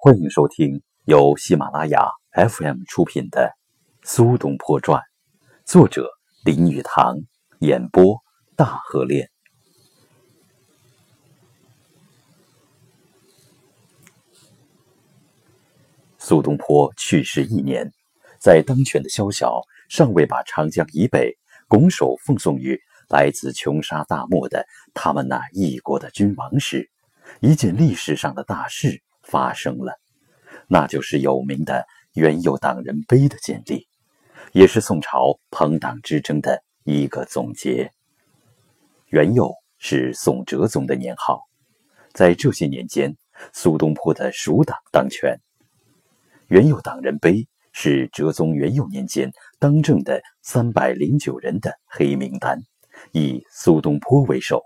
欢迎收听由喜马拉雅 FM 出品的《苏东坡传》，作者林语堂，演播大河恋。苏东坡去世一年，在当权的萧晓尚未把长江以北拱手奉送于来自穷沙大漠的他们那一国的君王时，一件历史上的大事。发生了，那就是有名的元佑党人碑的建立，也是宋朝朋党之争的一个总结。元佑是宋哲宗的年号，在这些年间，苏东坡的蜀党当权。元佑党人碑是哲宗元佑年间当政的三百零九人的黑名单，以苏东坡为首。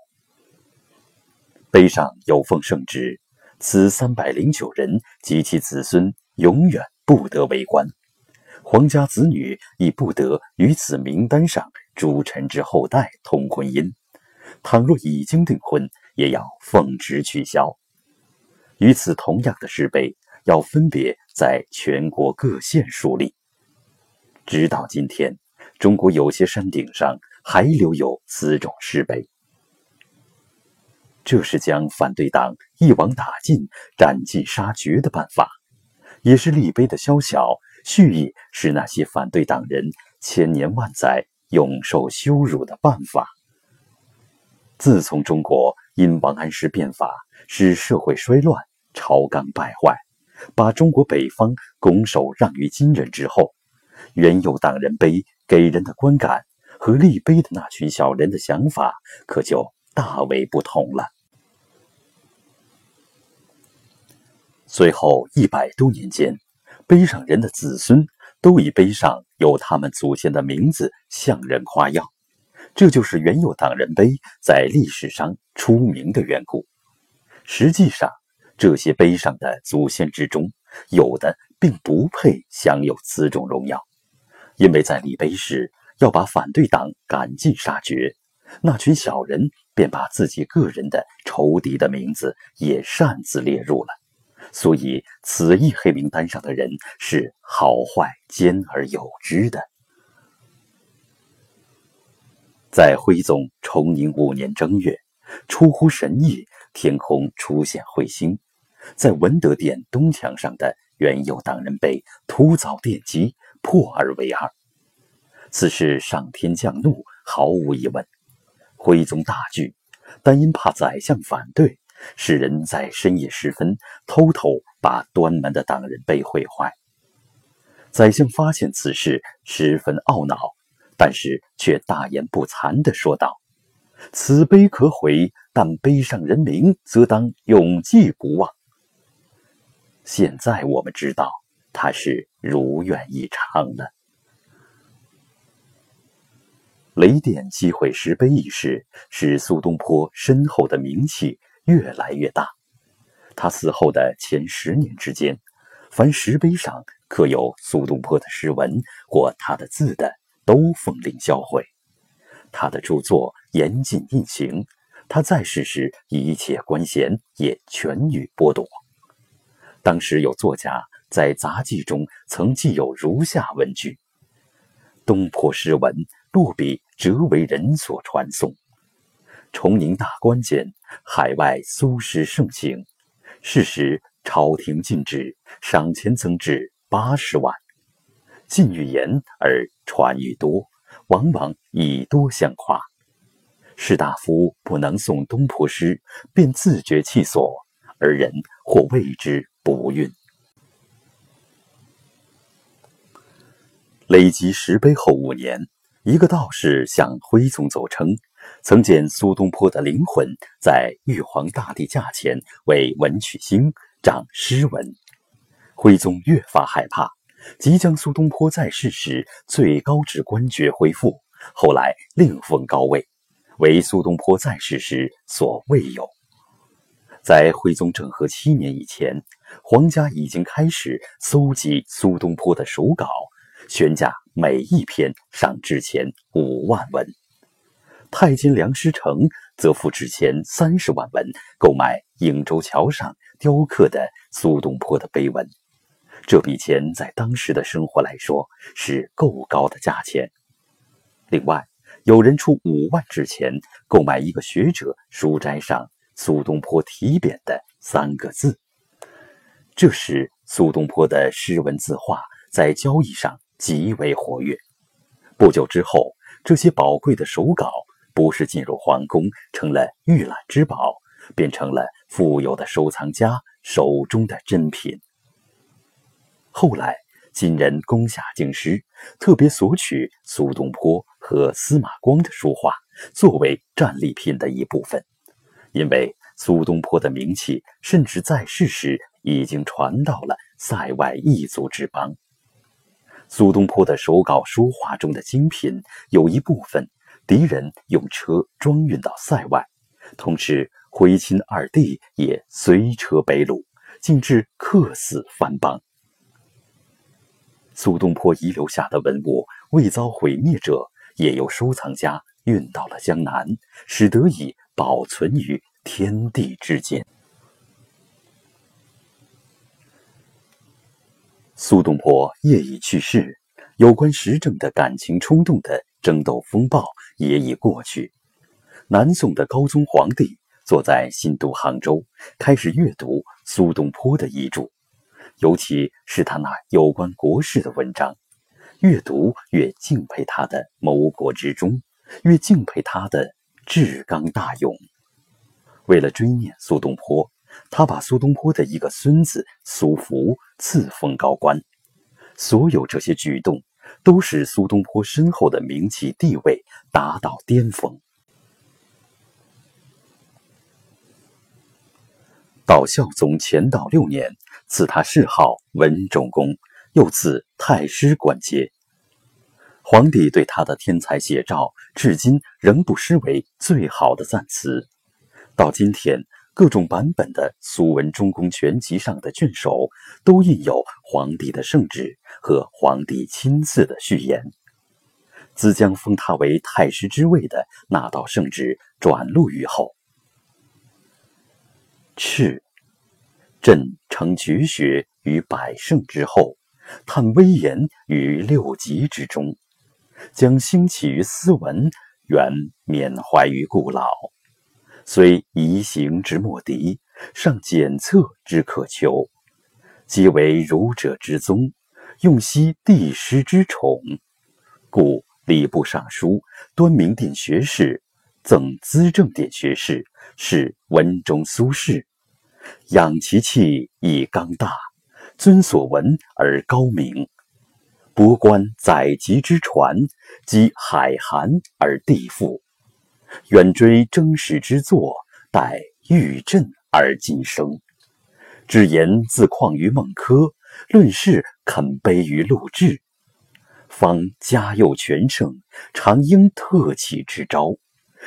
碑上有奉圣旨。此三百零九人及其子孙永远不得为官，皇家子女亦不得与此名单上诸臣之后代通婚姻。倘若已经订婚，也要奉旨取消。与此同样的石碑，要分别在全国各县树立。直到今天，中国有些山顶上还留有此种石碑。这是将反对党一网打尽、斩尽杀绝的办法，也是立碑的宵小，蓄意使那些反对党人千年万载永受羞辱的办法。自从中国因王安石变法使社会衰乱、朝纲败坏，把中国北方拱手让于金人之后，原有党人碑给人的观感和立碑的那群小人的想法可就。大为不同了。随后一百多年间，碑上人的子孙都以碑上有他们祖先的名字向人夸耀，这就是原有党人碑在历史上出名的缘故。实际上，这些碑上的祖先之中，有的并不配享有此种荣耀，因为在立碑时要把反对党赶尽杀绝。那群小人便把自己个人的仇敌的名字也擅自列入了，所以此一黑名单上的人是好坏兼而有之的。在徽宗崇宁五年正月，出乎神意，天空出现彗星，在文德殿东墙上的原有党人碑突遭电击，破而为二。此事上天降怒，毫无疑问。徽宗大惧，但因怕宰相反对，使人在深夜时分偷偷把端门的党人碑毁坏。宰相发现此事，十分懊恼，但是却大言不惭地说道：“此碑可毁，但碑上人名则当永记不忘。”现在我们知道，他是如愿以偿了。雷电击毁石碑一事，使苏东坡身后的名气越来越大。他死后的前十年之间，凡石碑上刻有苏东坡的诗文或他的字的，都奉令销毁。他的著作严禁印行，他在世时一切官衔也全予剥夺。当时有作家在杂记中曾记有如下文句：“东坡诗文。”落笔折为人所传颂。崇宁大观间，海外苏轼盛行。是时朝廷禁止，赏钱增至八十万。禁欲言而传欲多，往往以多相夸。士大夫不能诵东坡诗，便自觉其所，而人或谓之不运。累积石碑后五年。一个道士向徽宗奏称，曾见苏东坡的灵魂在玉皇大帝驾前为文曲星掌诗文。徽宗越发害怕，即将苏东坡在世时最高职官爵恢复，后来另封高位，为苏东坡在世时所未有。在徽宗政和七年以前，皇家已经开始搜集苏东坡的手稿。宣价每一篇上制钱五万文，太监梁师成则付制钱三十万文购买颍州桥上雕刻的苏东坡的碑文。这笔钱在当时的生活来说是够高的价钱。另外，有人出五万纸钱购买一个学者书斋上苏东坡题匾的三个字。这时，苏东坡的诗文字画在交易上极为活跃。不久之后，这些宝贵的手稿不是进入皇宫，成了御览之宝，变成了富有的收藏家手中的珍品。后来，金人攻下京师，特别索取苏东坡和司马光的书画，作为战利品的一部分。因为苏东坡的名气，甚至在世时已经传到了塞外异族之邦。苏东坡的手稿书画中的精品，有一部分敌人用车装运到塞外，同时徽钦二帝也随车北虏，竟至客死番邦。苏东坡遗留下的文物未遭毁灭者，也由收藏家运到了江南，使得以保存于天地之间。苏东坡业已去世，有关时政的感情冲动的争斗风暴也已过去。南宋的高宗皇帝坐在新都杭州，开始阅读苏东坡的遗著，尤其是他那有关国事的文章，越读越敬佩他的谋国之忠，越敬佩他的志刚大勇。为了追念苏东坡。他把苏东坡的一个孙子苏福赐封高官，所有这些举动都使苏东坡身后的名气地位达到巅峰。到孝宗乾道六年，赐他谥号文忠公，又赐太师官阶。皇帝对他的天才写照，至今仍不失为最好的赞词。到今天。各种版本的《苏文忠公全集》上的卷首都印有皇帝的圣旨和皇帝亲自的序言。自将封他为太师之位的那道圣旨转录于后。敕：朕承绝学于百圣之后，叹威严于六极之中，将兴起于斯文，原缅怀于故老。虽移行之莫敌，尚检测之可求，即为儒者之宗，用悉帝师之宠，故礼部尚书端明殿学士赠资政殿学士，是文中苏轼，养其气以刚大，尊所闻而高明，博观载籍之传，积海涵而地富。远追征史之作，待玉振而今生。至言自况于孟轲，论事肯卑于陆贽。方嘉佑全盛，常应特起之招。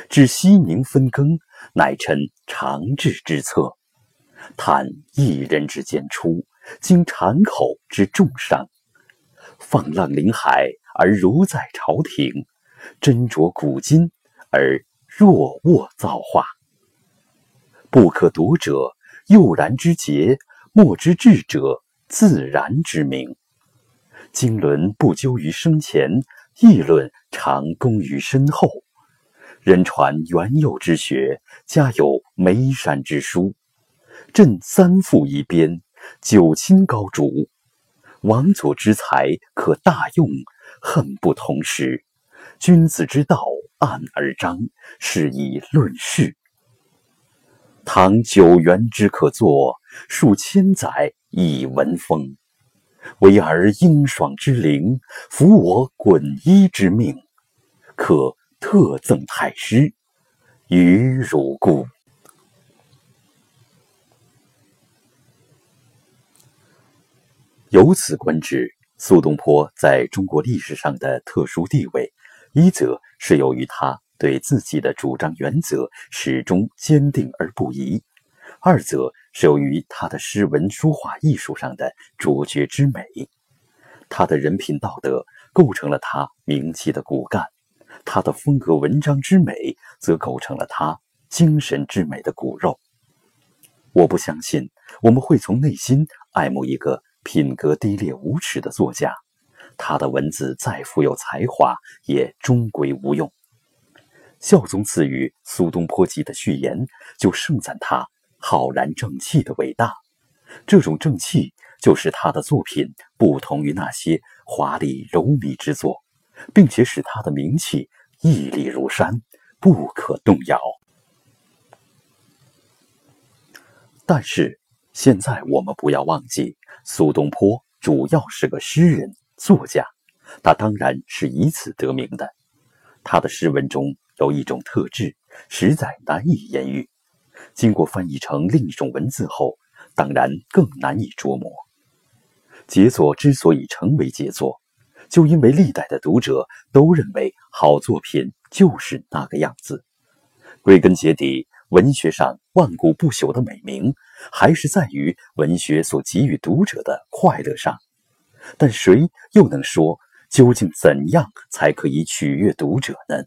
至西宁分羹，乃臣长治之策。叹一人之坚出，经谗口之重伤。放浪临海而如在朝廷，斟酌古今而。若卧造化，不可夺者，悠然之节；莫之至者，自然之明。经纶不究于生前，议论常功于身后。人传元佑之学，家有眉山之书。朕三父一边，九亲高主。王佐之才可大用，恨不同时。君子之道。案而章，是以论事。唐九原之可作，数千载以文风。唯尔英爽之灵，服我滚衣之命，可特赠太师，与汝故。由此观之，苏东坡在中国历史上的特殊地位。一则是由于他对自己的主张原则始终坚定而不移；二则是由于他的诗文书画艺术上的卓绝之美。他的人品道德构成了他名气的骨干，他的风格文章之美则构成了他精神之美的骨肉。我不相信我们会从内心爱慕一个品格低劣无耻的作家。他的文字再富有才华，也终归无用。孝宗赐予苏东坡集的序言，就盛赞他浩然正气的伟大。这种正气，就是他的作品不同于那些华丽柔靡之作，并且使他的名气屹立如山，不可动摇。但是，现在我们不要忘记，苏东坡主要是个诗人、作家，他当然是以此得名的。他的诗文中有一种特质，实在难以言喻。经过翻译成另一种文字后，当然更难以琢磨。杰作之所以成为杰作，就因为历代的读者都认为好作品就是那个样子。归根结底。文学上万古不朽的美名，还是在于文学所给予读者的快乐上。但谁又能说，究竟怎样才可以取悦读者呢？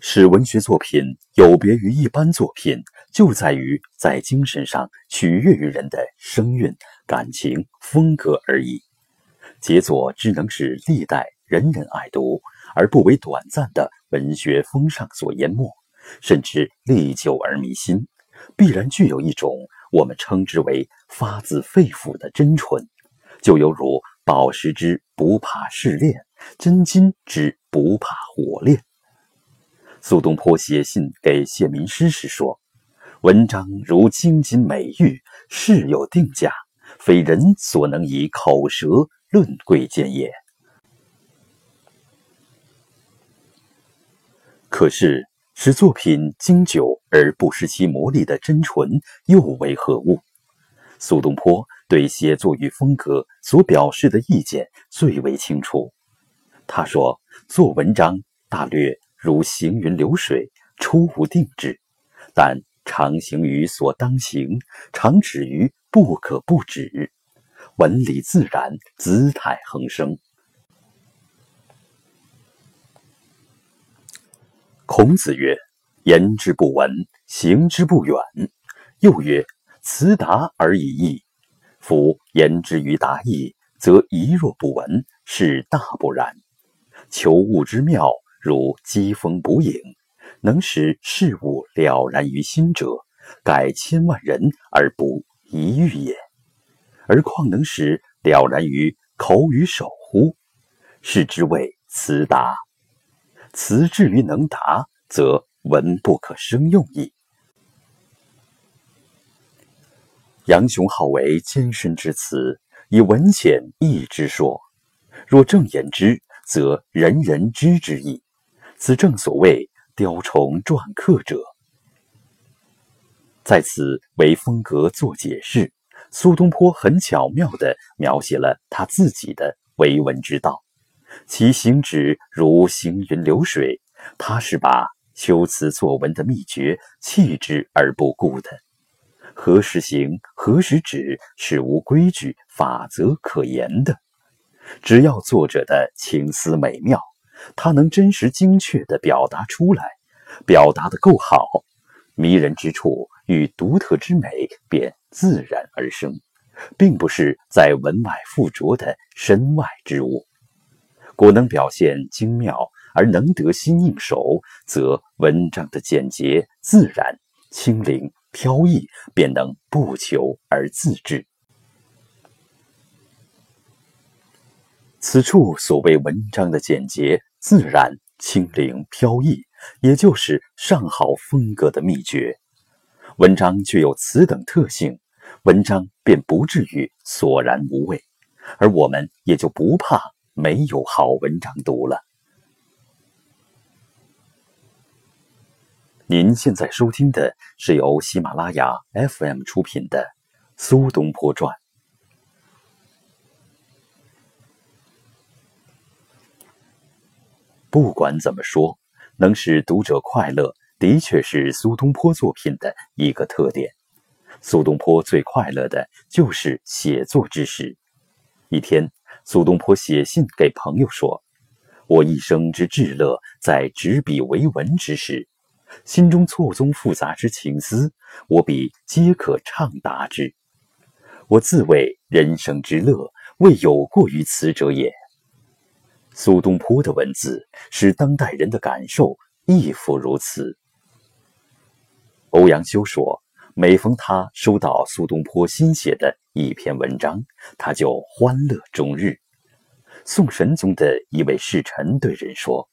使文学作品有别于一般作品，就在于在精神上取悦于人的声韵、感情、风格而已。杰作只能使历代人人爱读。而不为短暂的文学风尚所淹没，甚至历久而弥新，必然具有一种我们称之为发自肺腑的真纯，就犹如宝石之不怕试炼，真金之不怕火炼。苏东坡写信给谢民师时说：“文章如金金美玉，事有定价，非人所能以口舌论贵贱也。”可是，使作品经久而不失其魔力的真纯又为何物？苏东坡对写作与风格所表示的意见最为清楚。他说：“做文章大略如行云流水，出无定制，但常行于所当行，常止于不可不止，文理自然，姿态横生。”孔子曰：“言之不文，行之不远。”又曰：“辞达而已矣。夫言之于达矣，则仪若不闻，是大不然。求物之妙，如疾风捕影，能使事物了然于心者，盖千万人而不一遇也。而况能使了然于口与手乎？是之谓辞达。”词至于能达，则文不可生用矣。杨雄好为艰深之词，以文浅易之说。若正言之，则人人知之矣。此正所谓雕虫篆刻者。在此为风格做解释，苏东坡很巧妙地描写了他自己的为文之道。其行止如行云流水，他是把修辞作文的秘诀弃之而不顾的。何时行，何时止，是无规矩法则可言的。只要作者的情思美妙，他能真实精确地表达出来，表达得够好，迷人之处与独特之美便自然而生，并不是在文外附着的身外之物。果能表现精妙而能得心应手，则文章的简洁自然、轻灵飘逸，便能不求而自知。此处所谓文章的简洁、自然、轻灵飘逸，也就是上好风格的秘诀。文章具有此等特性，文章便不至于索然无味，而我们也就不怕。没有好文章读了。您现在收听的是由喜马拉雅 FM 出品的《苏东坡传》。不管怎么说，能使读者快乐，的确是苏东坡作品的一个特点。苏东坡最快乐的就是写作之时。一天。苏东坡写信给朋友说：“我一生之至乐，在执笔为文之时。心中错综复杂之情思，我笔皆可畅达之。我自谓人生之乐，未有过于此者也。苏东坡的文字使当代人的感受亦复如此。欧阳修说，每逢他收到苏东坡新写的一篇文章，他就欢乐终日。宋神宗的一位侍臣对人说，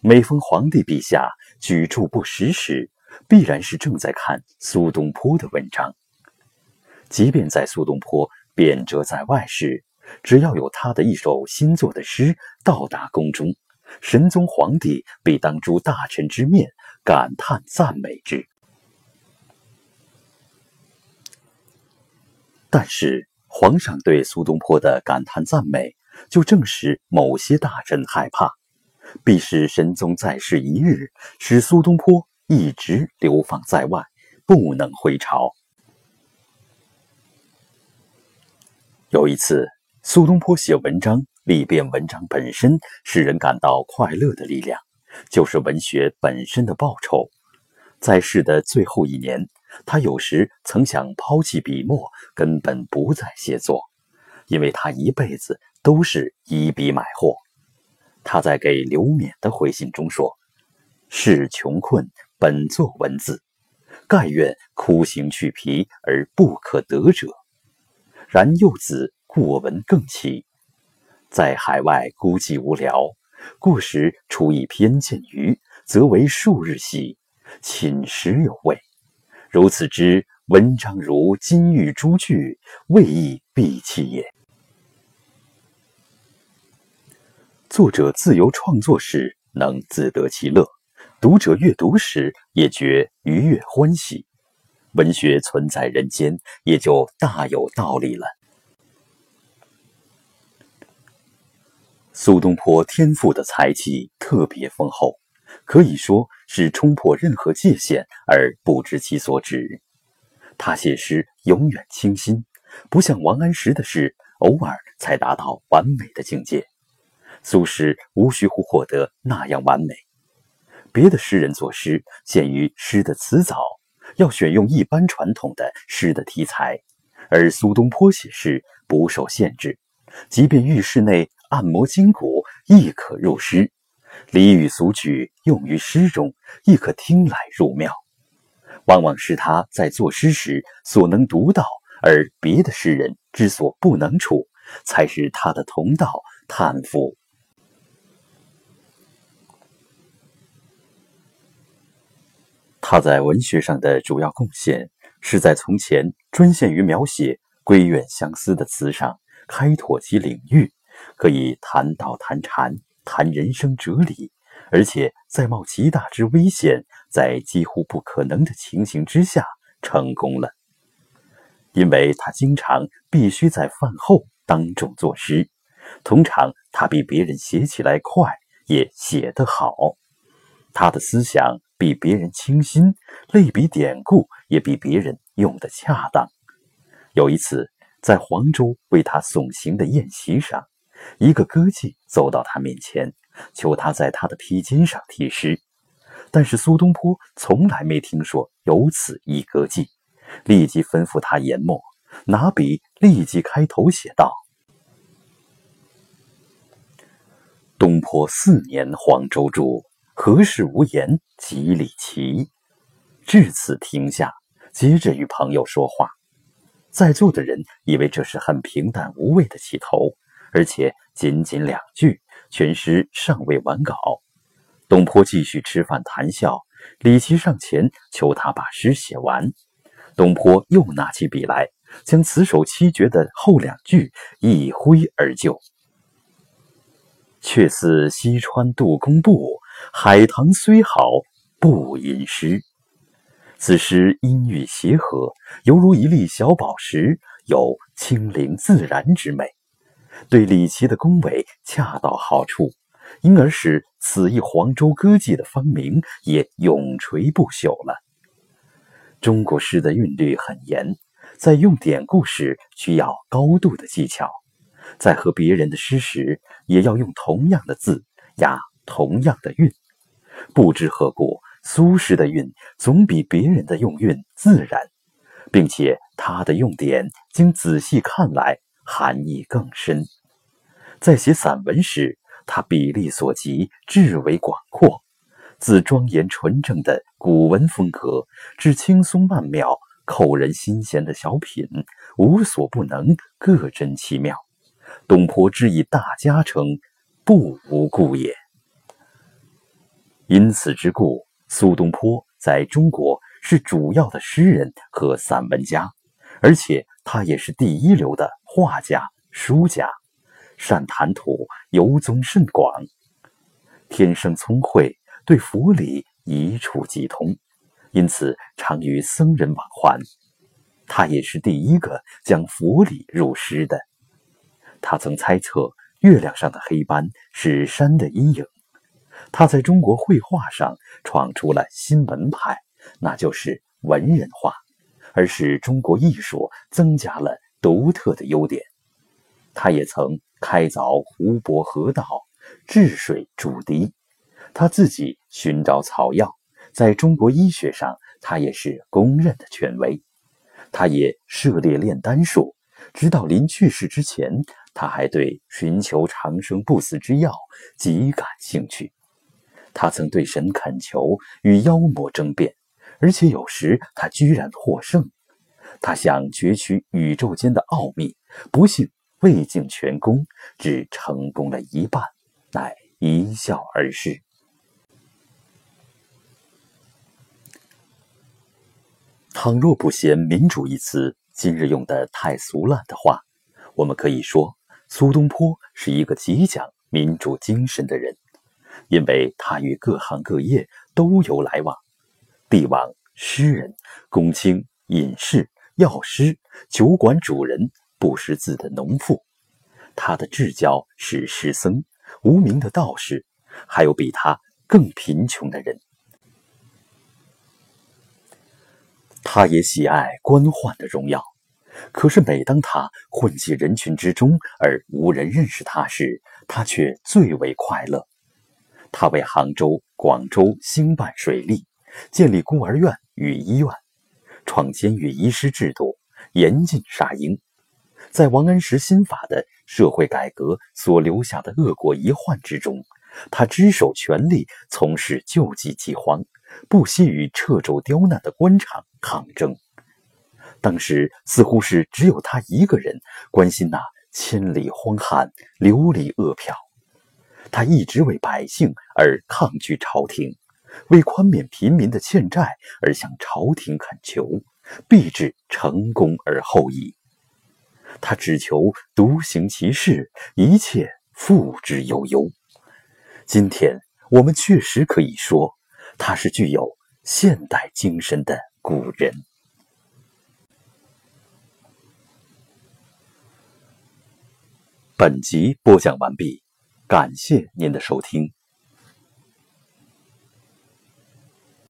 每逢皇帝陛下举箸不食时，必然是正在看苏东坡的文章。即便在苏东坡贬谪在外时，只要有他的一首新作的诗到达宫中，神宗皇帝必当诸大臣之面感叹赞美之。但是，皇上对苏东坡的感叹赞美，就正使某些大臣害怕，必使神宗在世一日，使苏东坡一直流放在外，不能回朝。有一次。苏东坡写文章，里边文章本身使人感到快乐的力量，就是文学本身的报酬。在世的最后一年，他有时曾想抛弃笔墨，根本不再写作，因为他一辈子都是以笔买货。他在给刘勉的回信中说：“是穷困，本作文字，盖愿枯行去皮而不可得者。然幼子。”过文更奇，在海外孤寂无聊，故时出一篇见于，则为数日喜，寝食有味。如此之文章如金玉珠具，未易毕弃也。作者自由创作时能自得其乐，读者阅读时也觉愉悦欢喜，文学存在人间，也就大有道理了。苏东坡天赋的才气特别丰厚，可以说是冲破任何界限而不知其所指。他写诗永远清新，不像王安石的诗偶尔才达到完美的境界。苏轼无需乎获得那样完美。别的诗人作诗限于诗的词藻，要选用一般传统的诗的题材，而苏东坡写诗不受限制，即便浴室内。按摩筋骨亦可入诗，俚语俗句用于诗中亦可听来入妙。往往是他在作诗时所能读到，而别的诗人之所不能处，才是他的同道叹服。他在文学上的主要贡献，是在从前专限于描写闺怨相思的词上开拓其领域。可以谈道谈禅，谈人生哲理，而且在冒极大之危险，在几乎不可能的情形之下成功了。因为他经常必须在饭后当众作诗，通常他比别人写起来快，也写得好。他的思想比别人清新，类比典故也比别人用得恰当。有一次，在黄州为他送行的宴席上。一个歌妓走到他面前，求他在他的披肩上题诗，但是苏东坡从来没听说有此一歌妓，立即吩咐他研墨，拿笔立即开头写道：“东坡四年黄州住，何事无言几里奇。”至此停下，接着与朋友说话。在座的人以为这是很平淡无味的起头。而且仅仅两句，全诗尚未完稿。东坡继续吃饭谈笑，李琦上前求他把诗写完。东坡又拿起笔来，将词首七绝的后两句一挥而就：“却似西川杜工部，海棠虽好不吟诗。”此诗音韵协和，犹如一粒小宝石，有清灵自然之美。对李琦的恭维恰到好处，因而使此一黄州歌妓的芳名也永垂不朽了。中国诗的韵律很严，在用典故时需要高度的技巧，在和别人的诗时也要用同样的字押同样的韵。不知何故，苏轼的韵总比别人的用韵自然，并且他的用典经仔细看来含义更深。在写散文时，他笔力所及，至为广阔。自庄严纯正的古文风格，至轻松曼妙、扣人心弦的小品，无所不能，各真奇妙。东坡之以大家称，不无故也。因此之故，苏东坡在中国是主要的诗人和散文家，而且他也是第一流的画家、书家，善谈吐，游踪甚广，天生聪慧。对佛理一触即通，因此常与僧人往还。他也是第一个将佛理入诗的。他曾猜测月亮上的黑斑是山的阴影。他在中国绘画上闯出了新门派，那就是文人画，而使中国艺术增加了独特的优点。他也曾开凿湖泊河道，治水筑堤。他自己寻找草药，在中国医学上，他也是公认的权威。他也涉猎炼丹术，直到临去世之前，他还对寻求长生不死之药极感兴趣。他曾对神恳求，与妖魔争辩，而且有时他居然获胜。他想攫取宇宙间的奥秘，不幸未尽全功，只成功了一半，乃一笑而逝。倘若不嫌“民主”一词今日用的太俗烂的话，我们可以说苏东坡是一个极讲民主精神的人，因为他与各行各业都有来往：帝王、诗人、公卿、隐士、药师、酒馆主人、不识字的农妇。他的至交是诗僧、无名的道士，还有比他更贫穷的人。他也喜爱官宦的荣耀，可是每当他混迹人群之中而无人认识他时，他却最为快乐。他为杭州、广州兴办水利，建立孤儿院与医院，创监狱医师制度，严禁杀婴。在王安石新法的社会改革所留下的恶果遗患之中，他只手全力从事救济饥荒。不惜与掣肘刁难的官场抗争，当时似乎是只有他一个人关心那千里荒旱、流离饿殍。他一直为百姓而抗拒朝廷，为宽免贫民的欠债而向朝廷恳求，必至成功而后已。他只求独行其事，一切付之悠悠。今天我们确实可以说。他是具有现代精神的古人。本集播讲完毕，感谢您的收听。